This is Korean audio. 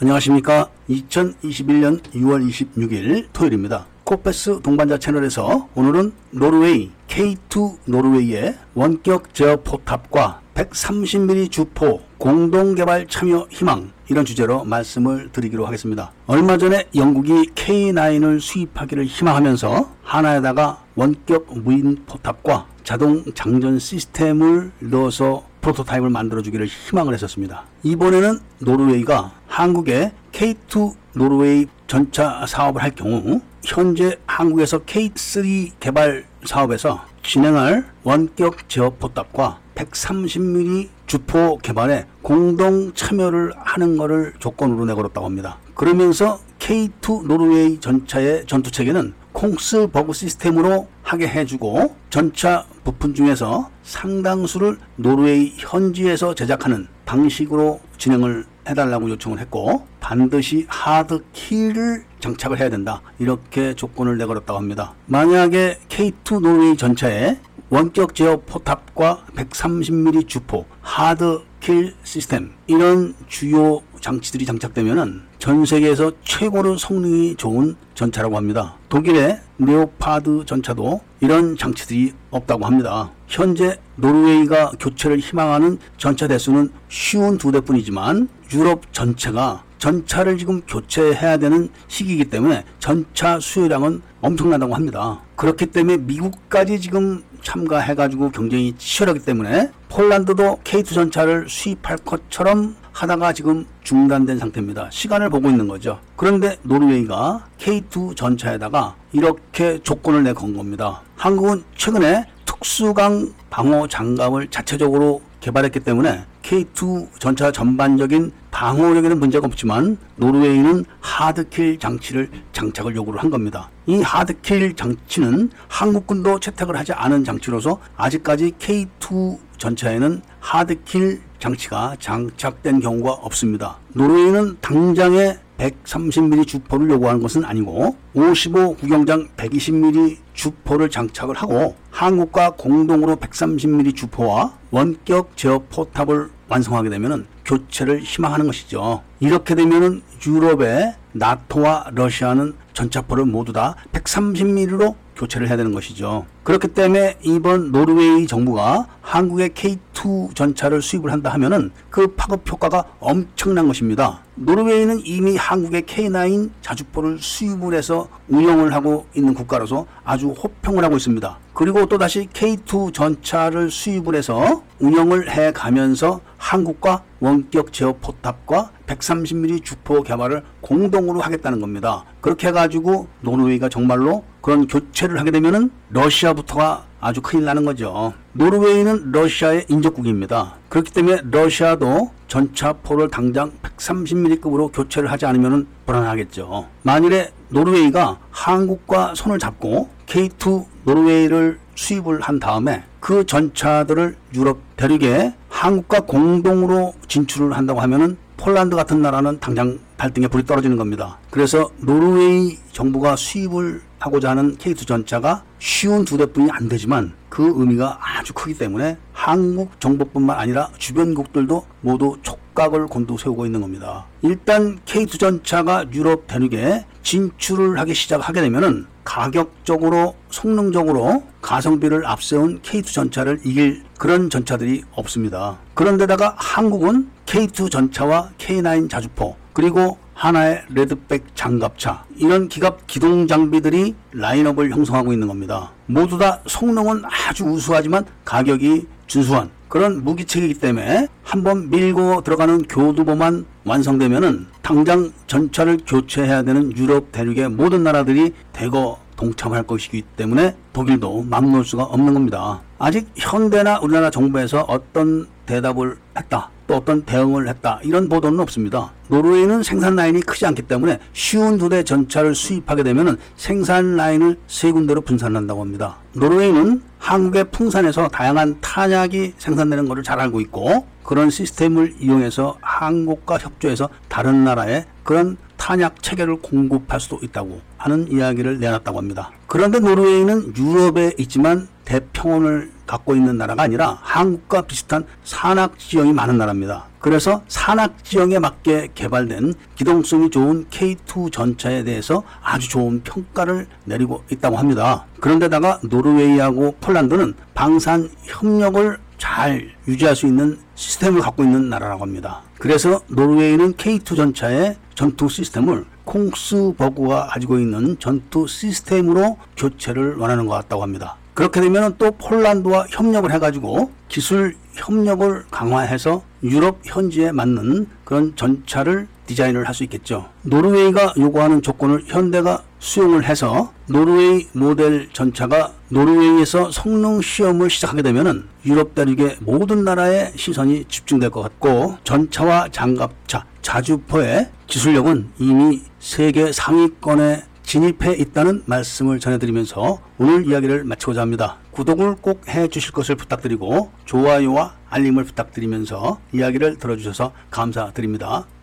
안녕하십니까. 2021년 6월 26일 토요일입니다. 코페스 동반자 채널에서 오늘은 노르웨이 K2 노르웨이의 원격 제어 포탑과 130mm 주포 공동개발 참여 희망 이런 주제로 말씀을 드리기로 하겠습니다. 얼마 전에 영국이 K9을 수입하기를 희망하면서 한화에다가 원격 무인 포탑과 자동 장전 시스템을 넣어서 프로토타입을 만들어주기를 희망을 했었습니다. 이번에는 노르웨이가 한국의 K2 노르웨이 전차 사업을 할 경우 현재 한국에서 K3 개발 사업에서 진행할 원격 제어 포탑과 130mm 주포 개발에 공동 참여를 하는 것을 조건으로 내걸었다고 합니다. 그러면서 K2 노르웨이 전차의 전투 체계는 Kongsberg 시스템으로 하게 해주고 전차 부품 중에서 상당수를 노르웨이 현지에서 제작하는 방식으로 진행을 해달라고 요청을 했고 반드시 hard kill을 장착을 해야 된다 이렇게 조건을 내걸었다고 합니다. 만약에 K2 노르웨이 전차에 원격 제어 포탑과 130mm 주포 hard kill 시스템 이런 주요 장치들이 장착되면은 전 세계에서 최고로 성능이 좋은 전차라고 합니다. 독일의 Leopard 전차도 이런 장치들이 없다고 합니다. 현재 노르웨이가 교체를 희망하는 전차 대수는 쉰두 대뿐이지만 유럽 전체가 전차를 지금 교체해야 되는 시기이기 때문에 전차 수요량은 엄청나다고 합니다. 그렇기 때문에 미국까지 지금 참가해가지고 경쟁이 치열하기 때문에 폴란드도 K2 전차를 수입할 것처럼 하다가 지금 중단된 상태입니다. 시간을 보고 있는 거죠. 그런데 노르웨이가 K2 전차에다가 이렇게 조건을 내건 겁니다. 한국은 최근에 특수강 방어 장갑을 자체적으로 개발했기 때문에 K2 전차 전반적인 방어력에는 문제가 없지만 노르웨이는 하드킬 장치를 장착을 요구를 한 겁니다. 이 하드킬 장치는 한국군도 채택을 하지 않은 장치로서 아직까지 K2 전차에는 하드킬 장치가 장착된 경우가 없습니다. 노르웨이는 당장에 130mm 주포를 요구하는 것은 아니고 55 구경장 120mm 주포를 장착을 하고 한국과 공동으로 130mm 주포와 원격 제어 포탑을 완성하게 되면 교체를 희망하는 것이죠. 이렇게 되면 유럽의 나토와 러시아는 전차포를 모두 다 130mm로 교체를 해야 되는 것이죠. 그렇기 때문에 이번 노르웨이 정부가 한국의 K2 전차를 수입을 한다 하면은 그 파급 효과가 엄청난 것입니다. 노르웨이는 이미 한국의 K9 자주포를 수입을 해서 운영을 하고 있는 국가로서 아주 호평을 하고 있습니다. 그리고 또다시 K2 전차를 수입을 해서 운영을 해 가면서 한국과 원격 제어 포탑과 130mm 주포 개발을 공동으로 하겠다는 겁니다. 그렇게 해가지고 노르웨이가 정말로 그런 교체를 하게 되면은 러시아부터가 아주 큰일 나는 거죠. 노르웨이는 러시아의 인접국입니다. 그렇기 때문에 러시아도 전차포를 당장 130mm급으로 교체를 하지 않으면 불안하겠죠. 만일에 노르웨이가 한국과 손을 잡고 K2 노르웨이를 수입을 한 다음에 그 전차들을 유럽 대륙에 한국과 공동으로 진출을 한다고 하면은 폴란드 같은 나라는 당장 발등에 불이 떨어지는 겁니다. 그래서 노르웨이 정부가 수입을 하고자 하는 K2 전차가 쉬운 두 대뿐이 안 되지만 그 의미가 아주 크기 때문에 한국 정부뿐만 아니라 주변국들도 모두 촉각을 곤두세우고 있는 겁니다. 일단 K2 전차가 유럽 대륙에 진출을 하기 시작하게 되면은 가격적으로 성능적으로 가성비를 앞세운 K2 전차를 이길 그런 전차들이 없습니다. 그런데다가 한국은 K2 전차와 K9 자주포 그리고 하나의 레드백 장갑차 이런 기갑 기동 장비들이 라인업을 형성하고 있는 겁니다. 모두 다 성능은 아주 우수하지만 가격이 준수한 그런 무기체이기 때문에 한번 밀고 들어가는 교두보만 완성되면은 당장 전차를 교체해야 되는 유럽 대륙의 모든 나라들이 대거 동참할 것이기 때문에 독일도 막 놓을 수가 없는 겁니다. 아직 현대나 우리나라 정부에서 어떤 대답을 했다. 또 어떤 대응을 했다. 이런 보도는 없습니다. 노르웨이는 생산 라인이 크지 않기 때문에 쉬운 두 대 전차를 수입하게 되면 생산 라인을 세 군데로 분산한다고 합니다. 노르웨이는 한국의 풍산에서 다양한 탄약이 생산되는 것을 잘 알고 있고 그런 시스템을 이용해서 한국과 협조해서 다른 나라에 그런 탄약 체계를 공급할 수도 있다고 하는 이야기를 내놨다고 합니다. 그런데 노르웨이는 유럽에 있지만 대평원을 갖고 있는 나라가 아니라 한국과 비슷한 산악 지형이 많은 나라입니다. 그래서 산악 지형에 맞게 개발된 기동성이 좋은 K2 전차에 대해서 아주 좋은 평가를 내리고 있다고 합니다. 그런데다가 노르웨이하고 폴란드는 방산 협력을 잘 유지할 수 있는 시스템을 갖고 있는 나라라고 합니다. 그래서 노르웨이는 K2 전차의 전투 시스템을 콩스버그가 가지고 있는 전투 시스템으로 교체를 원하는 것 같다고 합니다. 그렇게 되면 또 폴란드와 협력을 해가지고 기술 협력을 강화해서 유럽 현지에 맞는 그런 전차를 디자인을 할 수 있겠죠. 노르웨이가 요구하는 조건을 현대가 수용을 해서 노르웨이 모델 전차가 노르웨이에서 성능 시험을 시작하게 되면은 유럽 대륙의 모든 나라의 시선이 집중될 것 같고 전차와 장갑차, 자주포의 기술력은 이미 세계 상위권에 진입해 있다는 말씀을 전해드리면서 오늘 이야기를 마치고자 합니다. 구독을 꼭 해 주실 것을 부탁드리고 좋아요와 알림을 부탁드리면서 이야기를 들어주셔서 감사드립니다.